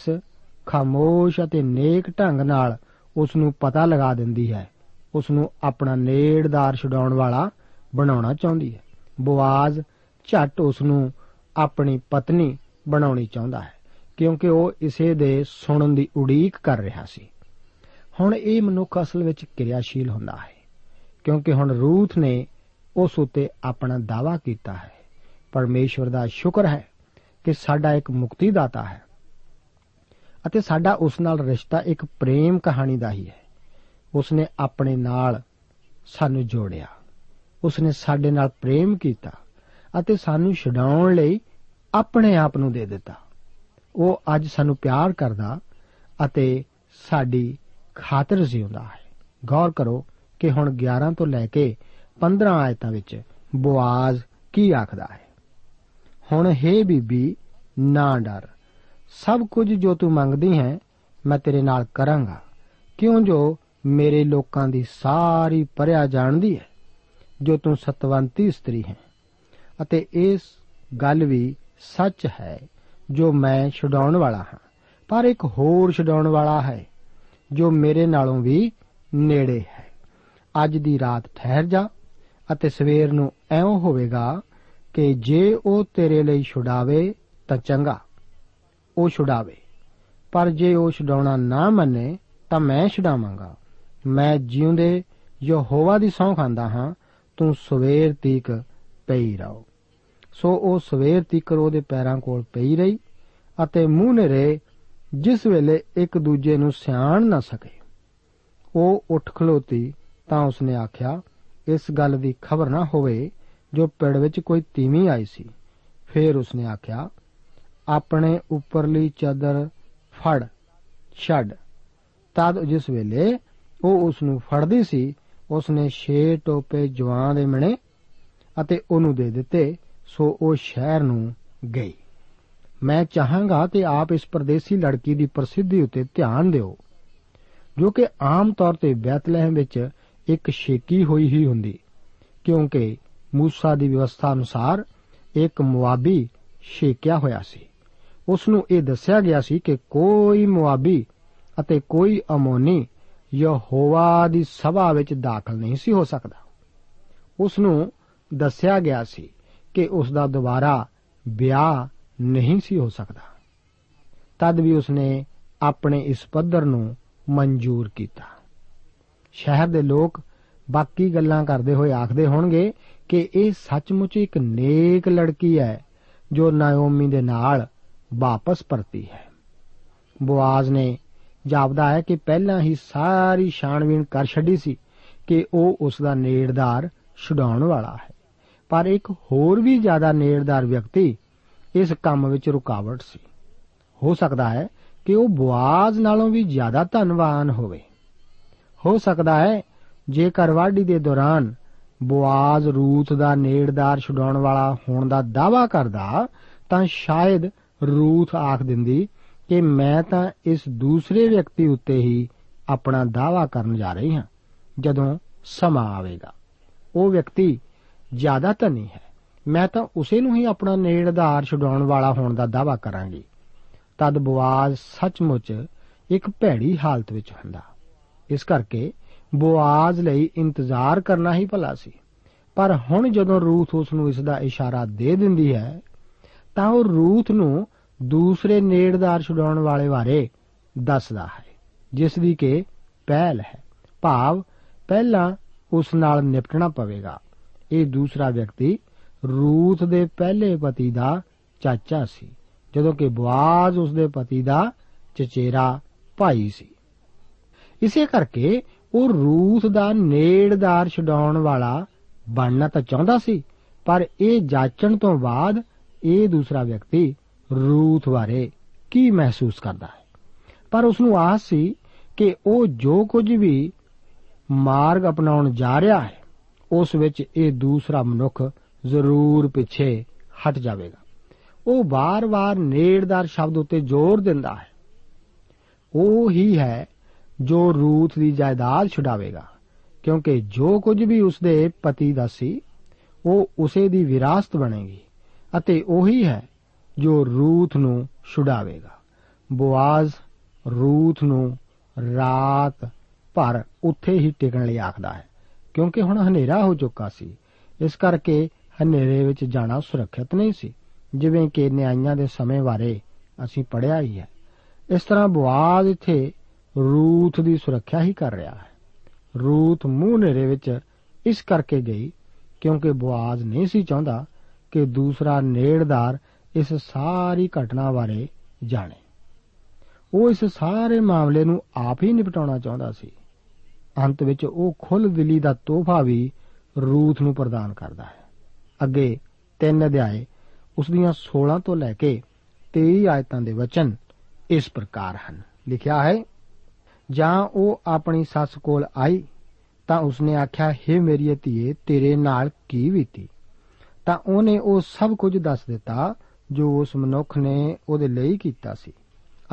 ਖਾਮੋਸ਼ ਅਤੇ ਨੇਕ ਢੰਗ ਨਾਲ ਉਸ ਨੂੰ ਪਤਾ ਲਗਾ ਦਿੰਦੀ ਹੈ ਉਸ ਨੂੰ ਆਪਣਾ ਨੇੜਦਾਰ ਛਡਾਉਣ ਵਾਲਾ ਬਣਾਉਣਾ ਚਾਹੁੰਦੀ ਹੈ। ਬਵਾਜ਼ ਝੱਟ ਉਸ ਨੂੰ ਆਪਣੀ ਪਤਨੀ ਬਣਾਉਣੀ ਚਾਹੁੰਦਾ ਹੈ, ਕਿਉਂਕਿ ਉਹ ਇਸੇ ਦੇ ਸੁਣਨ ਦੀ ਉਡੀਕ ਕਰ ਰਿਹਾ ਸੀ। ਹੁਣ ਇਹ ਮਨੁੱਖ ਅਸਲ ਵਿੱਚ ਕਿਰਿਆਸ਼ੀਲ ਹੁੰਦਾ ਹੈ, ਕਿਉਂਕਿ ਹੁਣ ਰੂਥ ਨੇ ਉਸ ਉਤੇ ਆਪਣਾ ਦਾਵਾ ਕੀਤਾ ਹੈ। ਪਰਮੇਸ਼ਵਰ ਦਾ ਸ਼ੁਕਰ ਹੈ ਕਿ ਸਾਡਾ ਇੱਕ ਮੁਕਤੀਦਾਤਾ ਹੈ ਅਤੇ ਸਾਡਾ ਉਸ ਨਾਲ ਰਿਸ਼ਤਾ ਇੱਕ ਪ੍ਰੇਮ ਕਹਾਣੀ ਦਾ ਹੀ ਹੈ। ਉਸ ਨੇ ਆਪਣੇ ਨਾਲ ਸਾਨੂੰ ਜੋੜਿਆ। ਉਸ ਨੇ ਸਾਡੇ ਨਾਲ ਪ੍ਰੇਮ ਕੀਤਾ ਅਤੇ ਸਾਨੂੰ ਛਡਾਉਣ ਲਈ ਆਪਣੇ ਆਪ ਨੂੰ ਦੇ ਦਿੱਤਾ। ਉਹ ਅੱਜ ਸਾਨੂੰ ਪਿਆਰ ਕਰਦਾ ਅਤੇ ਸਾਡੀ ਖਾਤਰ ਜਿਉਂਦਾ ਹੈ। ਗੌਰ ਕਰੋ ਕਿ ਹੁਣ 11 ਤੋਂ ਲੈ ਕੇ 15 ਆਇਤਾਂ ਵਿੱਚ ਬਵਾਜ਼ ਕੀ ਆਖਦਾ ਹੈ? ਹੁਣ हे ਬੀਬੀ, ਨਾ ਡਰ। ਸਭ ਕੁਝ ਜੋ ਤੂੰ ਮੰਗਦੀ ਹੈ, ਮੈਂ ਤੇਰੇ ਨਾਲ ਕਰਾਂਗਾ। ਕਿਉਂ ਜੋ ਮੇਰੇ ਲੋਕਾਂ ਦੀ ਸਾਰੀ ਪਰਿਆ ਜਾਣਦੀ ਹੈ, ਜੋ ਤੂੰ ਸਤਵੰਤੀ ਇਸਤਰੀ ਹੈ। ਅਤੇ ਇਸ ਗੱਲ ਵੀ ਸੱਚ ਹੈ, ਜੋ ਮੈਂ ਛਡਾਉਣ ਵਾਲਾ ਹਾਂ। ਪਰ ਇੱਕ ਹੋਰ ਛਡਾਉਣ ਵਾਲਾ ਹੈ, ਜੋ ਮੇਰੇ ਨਾਲੋਂ ਵੀ ਨੇੜੇ ਹੈ। ਅੱਜ ਦੀ ਰਾਤ ਠਹਿਰ ਜਾ ਅਤੇ ਸਵੇਰ ਨੂੰ ਐਉਂ ਹੋਵੇਗਾ ਕਿ ਜੇ ਉਹ ਤੇਰੇ ਲਈ ਛੁਡਾਵੇ ਤਾਂ ਚੰਗਾ, ਉਹ ਛੁਡਾਵੇ। ਪਰ ਜੇ ਉਹ ਛਡਾਉਣਾ ਨਾ ਮੰਨੇ ਤਾਂ ਮੈਂ ਛਡਾਵਾਂਗਾ। ਮੈਂ ਜਿਉਂਦੇ ਯਹੋਵਾ ਦੀ ਸੌਂ ਖਾਂਦਾ ਹਾਂ, ਤੂੰ ਸਵੇਰ ਤੀਕ ਪਈ ਰਹੋ। ਸੋ ਉਹ ਸਵੇਰ ਤੀਕ ਉਹਦੇ ਪੈਰਾਂ ਕੋਲ ਪਈ ਰਹੀ ਅਤੇ ਮੂੰਹ ਨੇਰੇ ਜਿਸ ਵੇਲੇ ਇੱਕ ਦੂਜੇ ਨੂੰ ਸਿਆਣ ਨਾ ਸਕੇ। ਉਹ ਉੱਠ ਖਲੋਤੀ ਤਾਂ ਉਸਨੇ ਆਖਿਆ, ਇਸ ਗੱਲ ਦੀ ਖਬਰ ਨਾ ਹੋਵੇ ਜੋ ਪਿੜ ਵਿੱਚ ਕੋਈ ਤੀਵੀਂ ਆਈ ਸੀ। ਫੇਰ ਉਸਨੇ ਆਖਿਆ, ਆਪਣੇ ਉੱਪਰਲੀ ਚਾਦਰ ਫੜ, ਛੱਡ। ਤਦ ਜਿਸ ਵੇਲੇ ਉਹ ਉਸ ਨੂੰ ਫੜਦੀ ਸੀ, ਉਸਨੇ 6 ਟੋਪੇ ਜਵਾਂ ਦੇ ਮਣੇ ਅਤੇ ਉਹਨੂੰ ਦੇ ਦਿੱਤੇ, ਸੋ ਉਹ ਸ਼ਹਿਰ ਨੂੰ ਗਈ। ਮੈਂ ਚਾਹਾਂਗਾ ਕਿ ਆਪ ਇਸ ਪਰਦੇਸੀ ਲੜਕੀ ਦੀ ਪ੍ਰਸਿੱਧੀ ਉੱਤੇ ਧਿਆਨ ਦਿਓ, ਜੋ ਕਿ ਆਮ ਤੌਰ ਤੇ ਬੈਤਲਹਿਮ ਵਿੱਚ ਇੱਕ ਸ਼ੇਕੀ ਹੋਈ ਹੀ ਹੁੰਦੀ, ਕਿਉਂਕਿ ਮੂਸਾ ਦੀ ਵਿਵਸਥਾ ਅਨੁਸਾਰ ਇੱਕ ਮੁਆਬੀ ਸ਼ੇਕਿਆ ਹੋਇਆ ਸੀ। ਉਸ ਨੂੰ ਇਹ ਦੱਸਿਆ ਗਿਆ ਸੀ ਕਿ ਕੋਈ ਮੁਆਬੀ ਅਤੇ ਕੋਈ ਅਮੋਨੀ ਯਹੋਵਾ ਦੀ ਸਭਾ ਵਿੱਚ ਦਾਖਲ ਨਹੀਂ ਸੀ ਹੋ ਸਕਦਾ। ਉਸ ਨੂੰ ਦੱਸਿਆ ਗਿਆ ਸੀ ਕਿ ਉਸ ਦਾ ਦੁਬਾਰਾ ਵਿਆਹ ਨਹੀਂ ਸੀ ਹੋ ਸਕਦਾ। ਤਦ ਵੀ ਉਸਨੇ ਆਪਣੇ ਇਸ ਪੱਧਰ ਨੂੰ ਮਨਜ਼ੂਰ ਕੀਤਾ। ਸ਼ਹਿਰ ਦੇ ਲੋਕ ਬਾਕੀ ਗੱਲਾਂ ਕਰਦੇ ਹੋਏ ਆਖਦੇ ਹੋਣਗੇ ਕਿ ਇਹ ਸੱਚਮੁੱਚ ਇੱਕ ਨੇਕ ਲੜਕੀ ਹੈ, ਜੋ ਨਾਓਮੀ ਦੇ ਨਾਲ ਵਾਪਸ ਪਰਤੀ ਹੈ। ਬਵਾਜ਼ ਨੇ ਜਾਪਦਾ ਹੈ ਕਿ ਪਹਿਲਾਂ ਹੀ ਸਾਰੀ ਛਾਣਬੀਣ ਕਰ ਛੱਡੀ ਸੀ ਕਿ ਉਹ ਉਸ ਦਾ ਨੇੜਦਾਰ ਛੁਡਾਉਣ ਵਾਲਾ ਹੈ। ਪਰ ਇੱਕ ਹੋਰ ਵੀ ਜ਼ਿਆਦਾ ਨੇੜਦਾਰ ਵਿਅਕਤੀ ਇਸ ਕੰਮ ਵਿੱਚ ਰੁਕਾਵਟ ਸੀ। ਹੋ ਸਕਦਾ ਹੈ ਕਿ ਉਹ ਬਵਾਜ਼ ਨਾਲੋਂ ਵੀ ਜ਼ਿਆਦਾ ਧਨਵਾਨ ਹੋਵੇ। ਹੋ ਸਕਦਾ ਹੈ ਜੇਕਰ ਵਾਢੀ ਦੇ ਦੌਰਾਨ ਬਵਾਜ਼ ਰੂਤ ਦਾ ਨੇੜਦਾਰ ਛੁਡਾਉਣ ਵਾਲਾ ਹੋਣ ਦਾ ਦਾਵਾ ਕਰਦਾ ਤਾਂ ਸ਼ਾਇਦ ਰੂਥ ਆਖ ਦਿੰਦੀ ਕਿ ਮੈਂ ਤਾਂ ਇਸ ਦੂਸਰੇ ਵਿਅਕਤੀ ਉੱਤੇ ਹੀ ਆਪਣਾ ਦਾਵਾ ਕਰਨ ਜਾ ਰਹੀ ਹਾਂ, ਜਦੋਂ ਸਮਾਂ ਆਵੇਗਾ। ਉਹ ਵਿਅਕਤੀ ਜ਼ਿਆਦਾ ਧਨੀ ਹੈ। ਮੈਂ ਤਾਂ ਉਸੇ ਨੂੰ ਹੀ ਆਪਣਾ ਨੇੜਦਾਰ ਛਡਾਉਣ ਵਾਲਾ ਹੋਣ ਦਾ ਦਾਵਾ ਕਰਾਂਗੀ। ਤਦ ਬਵਾਜ਼ ਸੱਚਮੁੱਚ ਇੱਕ ਭੈੜੀ ਹਾਲਤ ਵਿੱਚ ਹੁੰਦਾ। ਇਸ ਕਰਕੇ ਬਵਾਜ਼ ਲਈ ਇੰਤਜ਼ਾਰ ਕਰਨਾ ਹੀ ਭਲਾ ਸੀ। ਪਰ ਹੁਣ ਜਦੋਂ ਰੂਥ ਉਸ ਨੂੰ ਇਸ ਦਾ ਇਸ਼ਾਰਾ ਦੇ ਦਿੰਦੀ ਹੈ, ਤਾਂ ਉਹ ਰੂਥ ਨੂੰ ਦੂਸਰੇ ਨੇੜਦਾਰ ਛੁਡਾਉਣ ਵਾਲੇ ਬਾਰੇ ਦੱਸਦਾ ਹੈ, ਜਿਸ ਦੀ ਕਿ ਪਹਿਲ ਹੈ। ਭਾਵ ਪਹਿਲਾਂ ਉਸ ਨਾਲ ਨਿਪਟਣਾ ਪਵੇਗਾ। ਇਹ ਦੂਸਰਾ ਵਿਅਕਤੀ ਰੂਥ ਦੇ ਪਹਿਲੇ ਪਤੀ ਦਾ ਚਾਚਾ ਸੀ, ਜਦੋਂ ਕਿ ਬਵਾਜ਼ ਉਸ ਦੇ ਪਤੀ ਦਾ ਚਚੇਰਾ ਭਾਈ ਸੀ। ਇਸੇ ਕਰਕੇ ਉਹ ਰੂਥ ਦਾ ਨੇੜਦਾਰ ਛਡਾਉਣ ਵਾਲਾ ਬਣਨਾ ਤਾਂ ਚਾਹੁੰਦਾ ਸੀ, ਪਰ ਇਹ ਜਾਚਣ ਤੋਂ ਬਾਅਦ ਇਹ ਦੂਸਰਾ ਵਿਅਕਤੀ ਰੂਥ ਬਾਰੇ ਕੀ ਮਹਿਸੂਸ ਕਰਦਾ ਹੈ? ਪਰ ਉਸ ਨੂੰ ਆਸ ਸੀ ਕਿ ਉਹ ਜੋ ਕੁਝ ਵੀ ਮਾਰਗ ਅਪਣਾਉਣ ਜਾ ਰਿਹਾ ਹੈ, ਉਸ ਵਿੱਚ ਇਹ ਦੂਸਰਾ ਮਨੁੱਖ ਜ਼ਰੂਰ ਪਿੱਛੇ ਹਟ ਜਾਵੇਗਾ। ਉਹ ਬਾਰ-ਬਾਰ ਨੇੜਦਾਰ ਸ਼ਬਦ ਉੱਤੇ ਜ਼ੋਰ ਦਿੰਦਾ ਹੈ। ਉਹ ਹੀ ਹੈ ਜੋ ਰੂਥ ਦੀ ਜਾਇਦਾਦ ਛੁਡਾਵੇਗਾ, ਕਿਉਂਕਿ ਜੋ ਕੁਝ ਵੀ ਉਸਦੇ ਪਤੀ ਦਾ ਸੀ, ਉਹ ਉਸੇ ਦੀ ਵਿਰਾਸਤ ਬਣੇਗੀ ਅਤੇ ਉਹੀ ਹੈ ਜੋ ਰੂਥ ਨੂੰ ਛੁਡਾਵੇਗਾ। ਬੋਆਜ਼ ਰੂਥ ਨੂੰ ਰਾਤ ਭਰ ਉੱਥੇ ਹੀ ਟਿਕਣ ਲਈ ਆਖਦਾ ਹੈ, ਕਿਉਂਕਿ ਹੁਣ ਹਨੇਰਾ ਹੋ ਚੁੱਕਾ ਸੀ। ਇਸ ਕਰਕੇ ਹਨੇਰੇ ਵਿੱਚ ਜਾਣਾ ਸੁਰੱਖਿਅਤ ਨਹੀਂ ਸੀ, ਜਿਵੇਂ ਕਿ ਨਿਆਂਇਆਂ ਦੇ ਸਮੇਂ ਬਾਰੇ ਅਸੀਂ ਪੜਿਆ ਹੀ ਹੈ। ਇਸ ਤਰ੍ਹਾਂ ਬਵਾਜ਼ ਇੱਥੇ ਰੂਥ ਦੀ ਸੁਰੱਖਿਆ ਹੀ ਕਰ ਰਿਹਾ ਹੈ। ਰੂਥ ਮੂੰਹ ਹਨੇਰੇ ਵਿੱਚ ਇਸ ਕਰਕੇ ਗਈ ਕਿਉਂਕਿ ਬਵਾਜ਼ ਨਹੀਂ ਸੀ ਚਾਹੁੰਦਾ ਕਿ ਦੂਸਰਾ ਨੇੜਦਾਰ ਇਸ ਸਾਰੀ ਘਟਨਾ ਬਾਰੇ ਜਾਣੇ। ਉਹ ਇਸ ਸਾਰੇ ਮਾਮਲੇ ਨੂੰ ਆਪ ਹੀ ਨਿਪਟਾਉਣਾ ਚਾਹੁੰਦਾ ਸੀ। ਅੰਤ ਵਿੱਚ ਉਹ ਖੁੱਲ ਦਿਲੀ ਦਾ ਤੋਹਫਾ ਵੀ ਰੂਥ ਨੂੰ ਪ੍ਰਦਾਨ ਕਰਦਾ ਹੈ। ਅੱਗੇ ਤਿੰਨ ਅਧਿਆਏ ਉਸ ਦੀਆਂ 16 ਤੋਂ ਲੈ ਕੇ 23 ਆਇਤਾਂ ਦੇ ਵਚਨ ਇਸ ਪ੍ਰਕਾਰ ਹਨ। ਲਿਖਿਆ ਹੈ, ਜਾਂ ਉਹ ਆਪਣੀ ਸੱਸ ਕੋਲ ਆਈ, ਤਾਂ ਉਸਨੇ ਆਖਿਆ हे ਮੇਰੀ ਧੀਏ, ਤੇਰੇ ਨਾਲ ਕੀ ਬੀਤੀ? ਤਾਂ ਉਹਨੇ ਉਹ ਸਭ ਕੁਝ ਦੱਸ ਦਿੱਤਾ ਜੋ ਉਸ ਮਨੁੱਖ ਨੇ ਉਹਦੇ ਲਈ ਕੀਤਾ ਸੀ।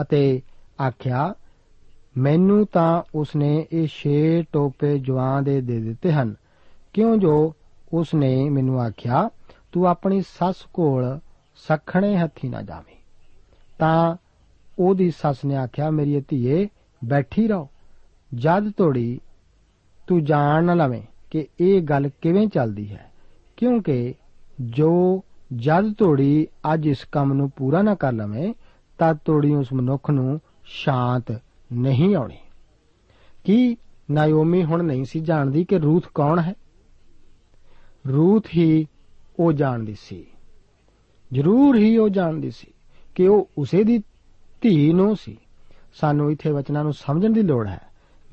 ਅਤੇ ਆਖਿਆ, ਮੈਨੂੰ ਤਾਂ ਉਸਨੇ ਇਹ ਛੇ ਟੋਪੇ ਜਵਾਂ ਦੇ ਦੇ ਦਿੱਤੇ ਹਨ। ਕਿਉਂ ਜੋ ਉਸਨੇ ਮੈਨੂੰ ਆਖਿਆ, ਤੂੰ ਆਪਣੀ ਸੱਸ ਕੋਲ ਸਖਣੇ ਹੱਥੀ ਨਾ ਜਾਵੇਂ। ਤਾਂ ਉਹਦੀ ਸੱਸ ਨੇ ਆਖਿਆ, ਮੇਰੀ ਧੀਏ, ਬੈਠੀ ਰਹੋ। ਜਦ ਤੋੜੀ ਤੂੰ ਜਾਣ ਨਾ ਲਵੇਂ ਕਿ ਇਹ ਗੱਲ ਕਿਵੇਂ ਚੱਲਦੀ ਹੈ। ਕਿਉਂਕਿ ਜੋ ਜਦ ਤੋੜੀ ਅੱਜ ਇਸ ਕੰਮ ਨੂੰ ਪੂਰਾ ਨਾ ਕਰ ਲਵੇਂ, ਤਦ ਤੋੜੀ ਉਸ ਮਨੁੱਖ ਨੂੰ ਸ਼ਾਂਤ ਨਹੀਂ ਆਉਣੀ। ਕੀ ਨਾਇਓਮੀ ਹੁਣ ਨਹੀਂ ਸੀ ਜਾਣਦੀ ਕਿ ਰੂਥ ਕੌਣ ਹੈ? ਰੂਥ ਹੀ ਉਹ ਜਾਣਦੀ ਸੀ। ਜ਼ਰੂਰ ਹੀ ਉਹ ਜਾਣਦੀ ਸੀ ਕਿ ਉਹ ਉਸੇ ਦੀ ਧੀ ਨੂੰ ਸੀ। ਸਾਨੂੰ ਇੱਥੇ ਵਚਨਾਂ ਨੂੰ ਸਮਝਣ ਦੀ ਲੋੜ ਹੈ।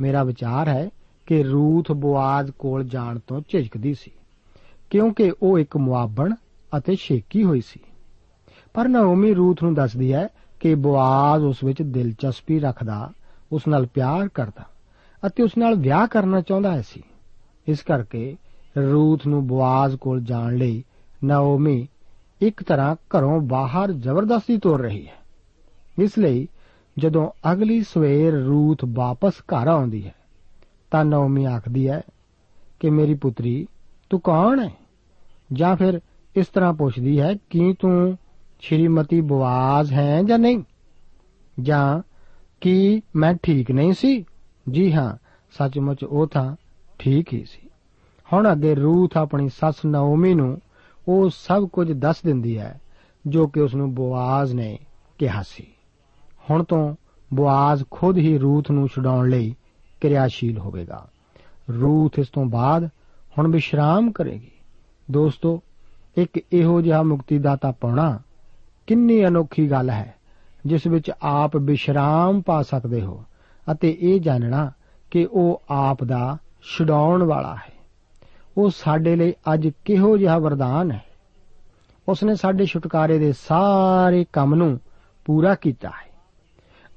ਮੇਰਾ ਵਿਚਾਰ ਹੈ ਕਿ ਰੂਥ ਬੋਆਜ਼ ਕੋਲ ਜਾਣ ਤੋਂ ਝਿਜਕਦੀ ਸੀ, ਕਿਉਂਕਿ ਉਹ ਇੱਕ ਮੁਆਬਣ ਅਤੇ ਸ਼ੇਕੀ ਹੋਈ ਸੀ। ਪਰ ਨਾਓਮੀ ਰੂਥ ਨੂੰ ਦੱਸਦੀ ਹੈ ਕਿ ਬੋਆਜ਼ ਉਸ ਵਿੱਚ ਦਿਲਚਸਪੀ ਰੱਖਦਾ, ਉਸ ਨਾਲ ਪਿਆਰ ਕਰਦਾ ਅਤੇ ਉਸ ਨਾਲ ਵਿਆਹ ਕਰਨਾ ਚਾਹੁੰਦਾ ਸੀ। ਇਸ ਕਰਕੇ ਰੂਥ ਨੂੰ ਬੋਆਜ਼ ਕੋਲ ਜਾਣ ਲਈ ਨਾਓਮੀ ਇੱਕ ਤਰ੍ਹਾਂ ਘਰੋਂ ਬਾਹਰ ਜ਼ਬਰਦਸਤੀ ਤੋਰ ਰਹੀ ਹੈ। ਇਸ ਲਈ ਜਦੋਂ ਅਗਲੀ ਸਵੇਰ ਰੂਥ ਵਾਪਸ ਘਰ ਆਉਂਦੀ ਹੈ, ਤਾਂ ਨਾਓਮੀ ਆਖਦੀ ਹੈ ਕਿ, ਮੇਰੀ ਪੁੱਤਰੀ, ਤੂੰ ਕੌਣ ਹੈ? ਜਾਂ ਫਿਰ ਇਸ ਤਰ੍ਹਾਂ ਪੁੱਛਦੀ ਹੈ, ਕਿ ਤੂੰ ਸ਼੍ਰੀਮਤੀ ਬਵਾਜ਼ ਹੈ ਜਾਂ ਨਹੀਂ? ਜਾਂ ਕੀ ਮੈਂ ਠੀਕ ਨਹੀਂ ਸੀ? ਜੀ ਹਾਂ, ਸੱਚਮੁੱਚ ਉਹ ਤਾਂ ਠੀਕ ਹੀ ਸੀ। ਹੁਣ ਅੱਗੇ ਰੂਥ ਆਪਣੀ ਸੱਸ ਨਾਓਮੀ ਨੂੰ ਉਹ ਸਭ ਕੁਝ ਦੱਸ ਦਿੰਦੀ ਹੈ, ਜੋ ਕਿ ਉਸ ਨੂੰ ਬਵਾਜ਼ ਨੇ ਕਿਹਾ ਸੀ। ਹੁਣ ਤੋਂ ਬਵਾਜ਼ ਖੁਦ ਹੀ ਰੂਥ ਨੂੰ ਛਡਾਉਣ ਲਈ ਕਿਰਿਆਸ਼ੀਲ ਹੋਵੇਗਾ। ਰੂਥ ਇਸ ਤੋਂ ਬਾਅਦ ਹੁਣ ਵਿਸ਼ਰਾਮ ਕਰੇਗੀ। ਦੋਸਤੋ ਇੱਕ ਇਹੋ ਜਿਹਾ ਮੁਕਤੀਦਾਤਾ ਪਾਉਣਾ ਕਿੰਨੀ ਅਨੋਖੀ ਗੱਲ ਹੈ, ਜਿਸ ਵਿੱਚ ਆਪ ਵਿਸ਼ਰਾਮ ਪਾ ਸਕਦੇ ਹੋ ਅਤੇ ਇਹ ਜਾਣਨਾ ਕਿ ਉਹ ਆਪ ਦਾ ਛਡਾਉਣ ਵਾਲਾ ਹੈ। ਉਹ ਸਾਡੇ ਲਈ ਅੱਜ ਕਿਹੋ ਜਿਹਾ ਵਰਦਾਨ ਹੈ। ਉਸਨੇ ਸਾਡੇ ਛੁਟਕਾਰੇ ਦੇ ਸਾਰੇ ਕੰਮ ਨੂੰ ਪੂਰਾ ਕੀਤਾ ਹੈ।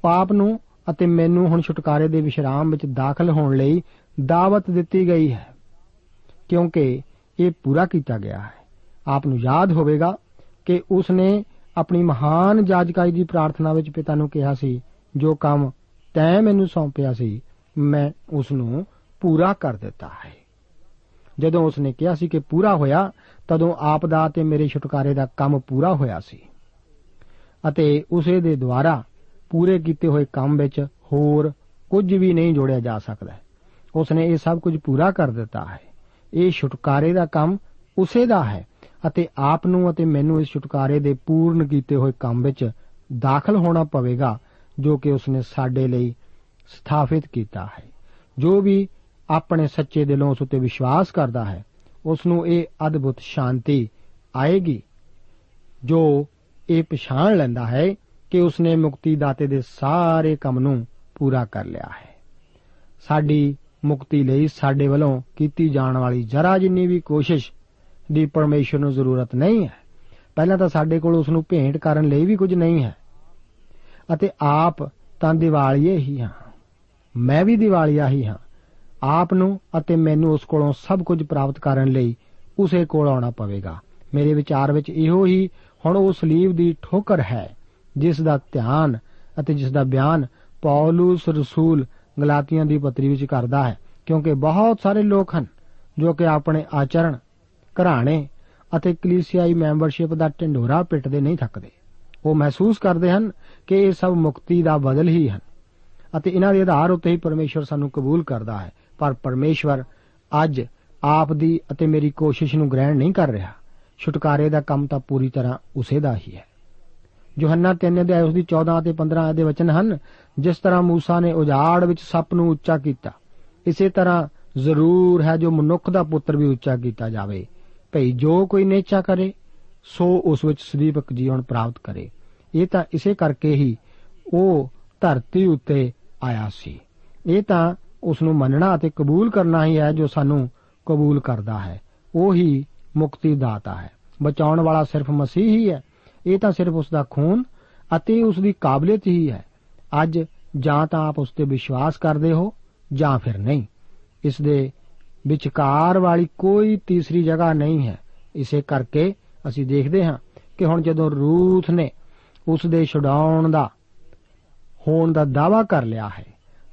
ਪਾਪ ਨੂੰ ਅਤੇ ਮੈਨੂੰ ਹੁਣ ਛੁਟਕਾਰੇ ਦੇ ਵਿਸ਼ਰਾਮ ਵਿੱਚ ਦਾਖਲ ਹੋਣ ਲਈ ਦਾਵਤ ਦਿੱਤੀ ਗਈ ਹੈ, ਕਿਉਂਕਿ ਇਹ ਪੂਰਾ ਕੀਤਾ ਗਿਆ ਹੈ। ਆਪ ਨੂੰ ਯਾਦ ਹੋਵੇਗਾ ਕਿ ਉਸਨੇ ਆਪਣੀ ਮਹਾਨ ਜਾਜਕਾਈ ਦੀ ਪ੍ਰਾਰਥਨਾ ਵਿੱਚ ਪਿਤਾ ਨੂੰ ਕਿਹਾ ਸੀ, ਜੋ ਕੰਮ ਤੈਂ ਮੈਨੂੰ ਸੌਂਪਿਆ ਸੀ, ਮੈਂ ਉਸ ਨੂੰ ਪੂਰਾ ਕਰ ਦਿੱਤਾ ਹੈ। ਜਦੋਂ ਉਸਨੇ ਕਿਹਾ ਸੀ ਕਿ ਪੂਰਾ ਹੋਇਆ, ਤਦੋਂ ਆਪ ਦਾ ਤੇ ਮੇਰੇ ਛੁਟਕਾਰੇ ਦਾ ਕੰਮ ਪੂਰਾ ਹੋਇਆ ਸੀ। ਅਤੇ ਉਸੇ ਦੇ ਦੁਆਰਾ ਪੂਰੇ ਕੀਤੇ ਹੋਏ ਕੰਮ ਵਿੱਚ ਹੋਰ ਕੁਝ ਵੀ ਨਹੀਂ ਜੋੜਿਆ ਜਾ ਸਕਦਾ। ਉਸਨੇ ਇਹ ਸਭ ਕੁਝ ਪੂਰਾ ਕਰ ਦਿੱਤਾ ਹੈ। ਇਹ ਛੁਟਕਾਰੇ ਦਾ ਕੰਮ ਉਸੇ ਦਾ ਹੈ ਅਤੇ ਆਪ ਨੂੰ ਅਤੇ ਮੈਨੂੰ ਇਸ ਛੁਟਕਾਰੇ ਦੇ ਪੂਰਨ ਕੀਤੇ ਹੋਏ ਕੰਮ ਵਿੱਚ ਦਾਖਲ ਹੋਣਾ ਪਵੇਗਾ, ਜੋ ਕਿ ਉਸਨੇ ਸਾਡੇ ਲਈ ਸਥਾਪਿਤ ਕੀਤਾ ਹੈ। ਜੋ ਵੀ ਆਪਣੇ ਸੱਚੇ ਦਿਲੋਂ ਉਸ ਉੱਤੇ ਵਿਸ਼ਵਾਸ ਕਰਦਾ ਹੈ ਉਸ ਨੂੰ ਇਹ ਅਦਭੁਤ ਸ਼ਾਂਤੀ ਆਏਗੀ, ਜੋ ਇਹ ਪਛਾਣ ਲੈਂਦਾ ਹੈ ਕਿ ਉਸਨੇ ਮੁਕਤੀ ਦਾਤੇ ਦੇ ਸਾਰੇ ਕੰਮ ਨੂੰ ਪੂਰਾ ਕਰ ਲਿਆ ਹੈ। ਸਾਡੀ ਮੁਕਤੀ ਲਈ ਸਾਡੇ ਵੱਲੋਂ ਕੀਤੀ ਜਾਣ ਵਾਲੀ ਜਰਾ ਜਿੰਨੀ ਵੀ ਕੋਸ਼ਿਸ਼ ਦੀ ਪਰਮੇਸ਼ਰ ਨੂੰ ਜ਼ਰੂਰਤ ਨਹੀਂ ਹੈ। ਪਹਿਲਾਂ ਤਾਂ ਸਾਡੇ ਕੋਲ ਉਸ ਨੂੰ ਭੇਂਟ ਕਰਨ ਲਈ ਵੀ ਕੁਝ ਨਹੀਂ ਹੈ। ਅਤੇ ਆਪ ਤਾਂ ਦਿਵਾਲੀਏ ਹੀ ਹਾਂ। ਮੈਂ ਵੀ ਦਿਵਾਲੀਆ ਹੀ ਹਾਂ। ਆਪ ਨੂੰ ਅਤੇ ਮੈਨੂੰ ਉਸ ਕੋਲੋਂ ਸਭ ਕੁਝ ਪ੍ਰਾਪਤ ਕਰਨ ਲਈ ਉਸੇ ਕੋਲ ਆਉਣਾ ਪਵੇਗਾ। ਮੇਰੇ ਵਿਚਾਰ ਵਿੱਚ ਇਹੋ ਹੀ ਹੁਣ ਉਹ ਸਲੀਬ ਦੀ ਠੋਕਰ ਹੈ, ਜਿਸ ਦਾ ਧਿਆਨ ਅਤੇ ਜਿਸ ਦਾ ਬਿਆਨ ਪੌਲਸ ਰਸੂਲ ਗਲਾਤੀਆਂ ਦੀ ਪੱਤਰੀ ਵਿੱਚ ਕਰਦਾ ਹੈ, ਕਿਉਂਕਿ ਬਹੁਤ ਸਾਰੇ ਲੋਕ ਹਨ ਜੋ ਕਿ ਆਪਣੇ ਆਚਰਣ ਘਰਾਣੇ ਅਤੇ ਕਲੀਸਿਆਈ ਮੈਂਬਰਸ਼ਿਪ ਦਾ ਢਿੰਡੋਰਾ ਪਿੱਟਦੇ ਨਹੀਂ ਥੱਕਦੇ ਉਹ ਮਹਿਸੂਸ ਕਰਦੇ ਹਨ ਕਿ ਇਹ ਸਭ ਮੁਕਤੀ ਦਾ ਬਦਲ ਹੀ ਹਨ ਅਤੇ ਇਹਨਾਂ ਦੇ ਆਧਾਰ ਉੱਤੇ ਹੀ ਪਰਮੇਸ਼ਵਰ ਸਾਨੂੰ ਕਬੂਲ ਕਰਦਾ ਹੈ ਪਰ ਪਰਮੇਸ਼ਵਰ ਅੱਜ ਆਪ ਦੀ ਅਤੇ ਮੇਰੀ ਕੋਸ਼ਿਸ਼ ਨੂੰ ਗ੍ਰਹਿਣ ਨਹੀਂ ਕਰ ਰਿਹਾ ਛੁਟਕਾਰੇ ਦਾ ਕੰਮ ਤਾਂ ਪੂਰੀ ਤਰ੍ਹਾਂ ਉਸੇ ਦਾ ਹੀ ਹੈ ਯੋਹੰਨਾ 3 ਅਧਿਆਇ ਉਸ ਦੀ 14 ਅਤੇ 15 ਆਇਤ ਦੇ ਵਚਨ ਹਨ ਜਿਸ ਤਰ੍ਹਾਂ موسی ਨੇ ਉਜਾੜ ਵਿੱਚ ਸੱਪ ਨੂੰ ਉੱਚਾ ਕੀਤਾ ਇਸੇ ਤਰ੍ਹਾਂ ਜ਼ਰੂਰ ਹੈ ਜੋ ਮਨੁੱਖ ਦਾ ਪੁੱਤਰ ਵੀ ਉੱਚਾ ਕੀਤਾ ਜਾਵੇ ਭਈ ਜੋ ਕੋਈ ਨੇਚਾ ਕਰੇ, ਸੋ ਉਸ ਵਿੱਚ ਸਦੀਪਕ ਜੀਵਨ ਪ੍ਰਾਪਤ ਕਰੇ। ਇਹ ਤਾਂ ਇਸੇ ਕਰਕੇ ਹੀ ਉਹ ਧਰਤੀ ਉੱਤੇ ਆਇਆ ਸੀ। ਇਹ ਤਾਂ ਉਸ ਨੂੰ ਮੰਨਣਾ ਅਤੇ ਕਬੂਲ ਕਰਨਾ ਹੀ ਹੈ ਜੋ ਸਾਨੂੰ ਕਬੂਲ ਕਰਦਾ ਹੈ। ਉਹ ਹੀ ਮੁਕਤੀ ਦਾਤਾ ਹੈ। ਬਚਾਉਣ ਵਾਲਾ ਸਿਰਫ ਮਸੀਹ ਹੀ ਹੈ। ਇਹ ਤਾਂ ਸਿਰਫ ਉਸ ਦਾ ਖੂਨ ਅਤੇ ਉਸ ਦੀ ਕਾਬਲੀਅਤ ਹੀ ਹੈ। ਅੱਜ ਜਾਂ ਤਾਂ ਆਪ ਉਸ ਤੇ ਵਿਸ਼ਵਾਸ ਕਰਦੇ ਹੋ ਜਾਂ ਫਿਰ ਨਹੀਂ। ਇਸ ਦੇ ਵਿਚਕਾਰ ਵਾਲੀ ਕੋਈ ਤੀਸਰੀ ਜਗ੍ਹਾ ਨਹੀਂ ਹੈ। ਇਸੇ ਕਰਕੇ ਅਸੀਂ ਦੇਖਦੇ ਹਾਂ ਕਿ ਹੁਣ ਜਦੋਂ ਰੂਥ ਨੇ ਉਸ ਦੇ ਛਡਾਉਣ ਦਾ, ਹੋਣ ਦਾ ਦਾਵਾ ਕਰ ਲਿਆ ਹੈ,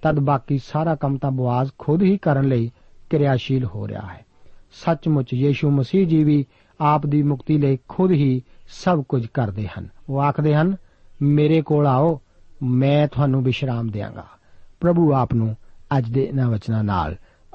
ਤਦ ਬਾਕੀ ਸਾਰਾ ਕੰਮ ਤਾਂ ਬਵਾਜ਼ ਖੁਦ ਹੀ ਕਰਨ ਲਈ ਕਿਰਿਆਸ਼ੀਲ ਹੋ ਰਿਹਾ ਹੈ। ਸੱਚਮੁੱਚ ਯੀਸ਼ੂ ਮਸੀਹ ਜੀ ਵੀ ਆਪ ਦੀ ਮੁਕਤੀ ਲਈ ਖੁਦ ਹੀ ਸਭ ਕੁਝ ਕਰਦੇ ਹਨ। ਉਹ ਆਖਦੇ ਹਨ, ਮੇਰੇ ਕੋਲ ਆਓ, ਮੈਂ ਤੁਹਾਨੂੰ ਵਿਸ਼ਰਾਮ ਦੇਵਾਂਗਾ ਪ੍ਰਭੂ ਆਪ ਨੂੰ ਅੱਜ ਦੇ ਇਹਨਾਂ ਵਚਨਾਂ ਨਾਲ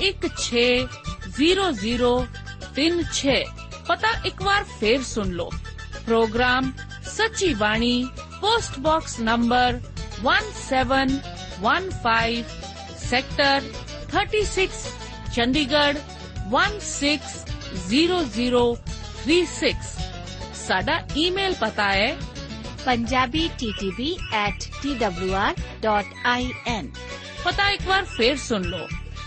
160036 ਪਤਾ ਇੱਕ ਵਾਰ ਫੇਰ ਸੁਣ ਲਓ ਪ੍ਰੋਗਰਾਮ ਸੱਚੀ Bani post box number 1715 sector 36 Chandigarh 160036 ਸਾਡਾ ਈਮੇਲ ਪਤਾ ਹੈ punjabi ttb at twr.in ਪਤਾ ਇੱਕ ਵਾਰ ਫੇਰ ਸੁਣ ਲਓ punjabi ttb